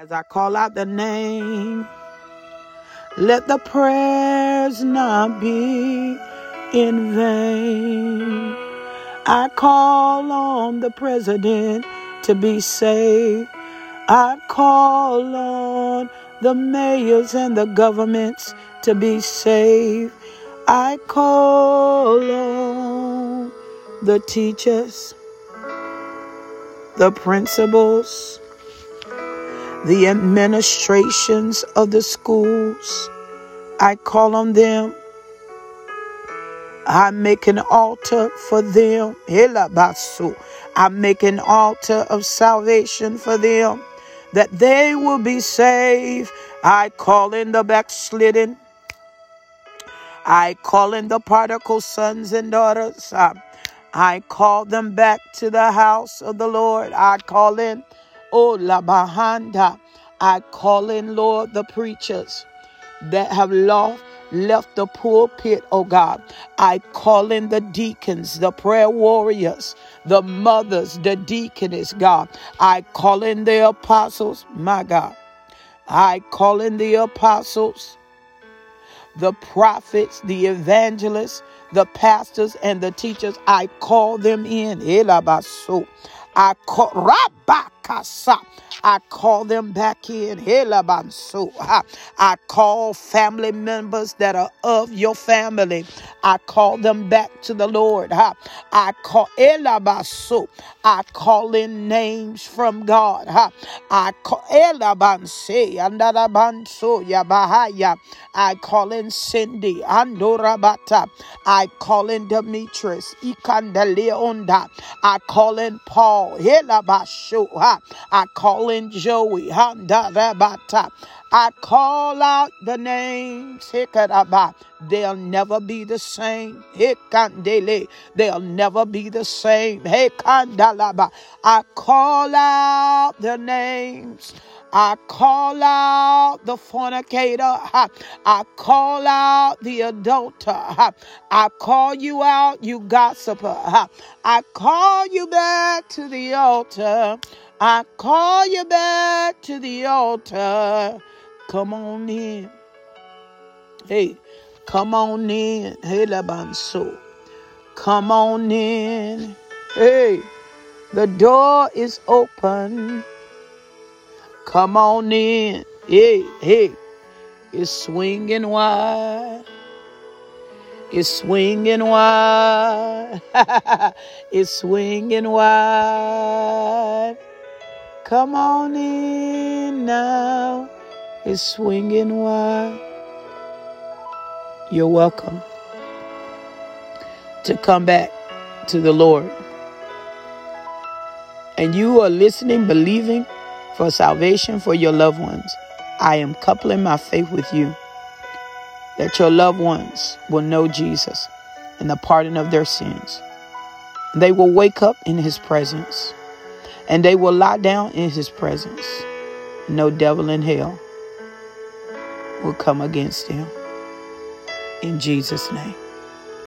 As I call out the name, let the prayers not be in vain. I call on the president to be saved. I call on the mayors and the governments to be saved. I call on the teachers, the principals, the administrations of the schools. I call on them. I make an altar for them. I make an altar of salvation for them that they will be saved. I call in the backslidden. I call in the prodigal sons and daughters. I, I call them back to the house of the Lord. I call in, oh, La Bahanda. I call in, Lord, the preachers that have lost left the pulpit, oh God. I call in the deacons, the prayer warriors, the mothers, the deaconess, God. I call in the apostles, my God. I call in the apostles, the prophets, the evangelists, the pastors, and the teachers. I call them in. I call Rabakasa. I call them back in. Helabanso. I call family members that are of your family. I call them back to the Lord. I call Elabaso. I call in names from God. I call Elabanse Andarabanso Yabahaya. I call in Cindy Andorabata. I call in Demetrius Ikandaleonda. I call in Paul Helabasho. I call in Joey. I call out the names. They'll never be the same. They'll never be the same. I call out the names. I call out the fornicator. I call out the adulterer. I call you out, you gossiper. I call you back to the altar. I call you back to the altar. Come on in. Hey, come on in. Hey, Labanso. Come on in. Hey, the door is open. Come on in. Hey, hey. It's swinging wide. It's swinging wide. it's swinging wide. Come on in now. It's swinging wide. You're welcome to come back to the Lord. And you are listening, believing for salvation for your loved ones. I am coupling my faith with you that your loved ones will know Jesus and the pardon of their sins. They will wake up in his presence and they will lie down in his presence. No devil in hell will come against them. In Jesus' name.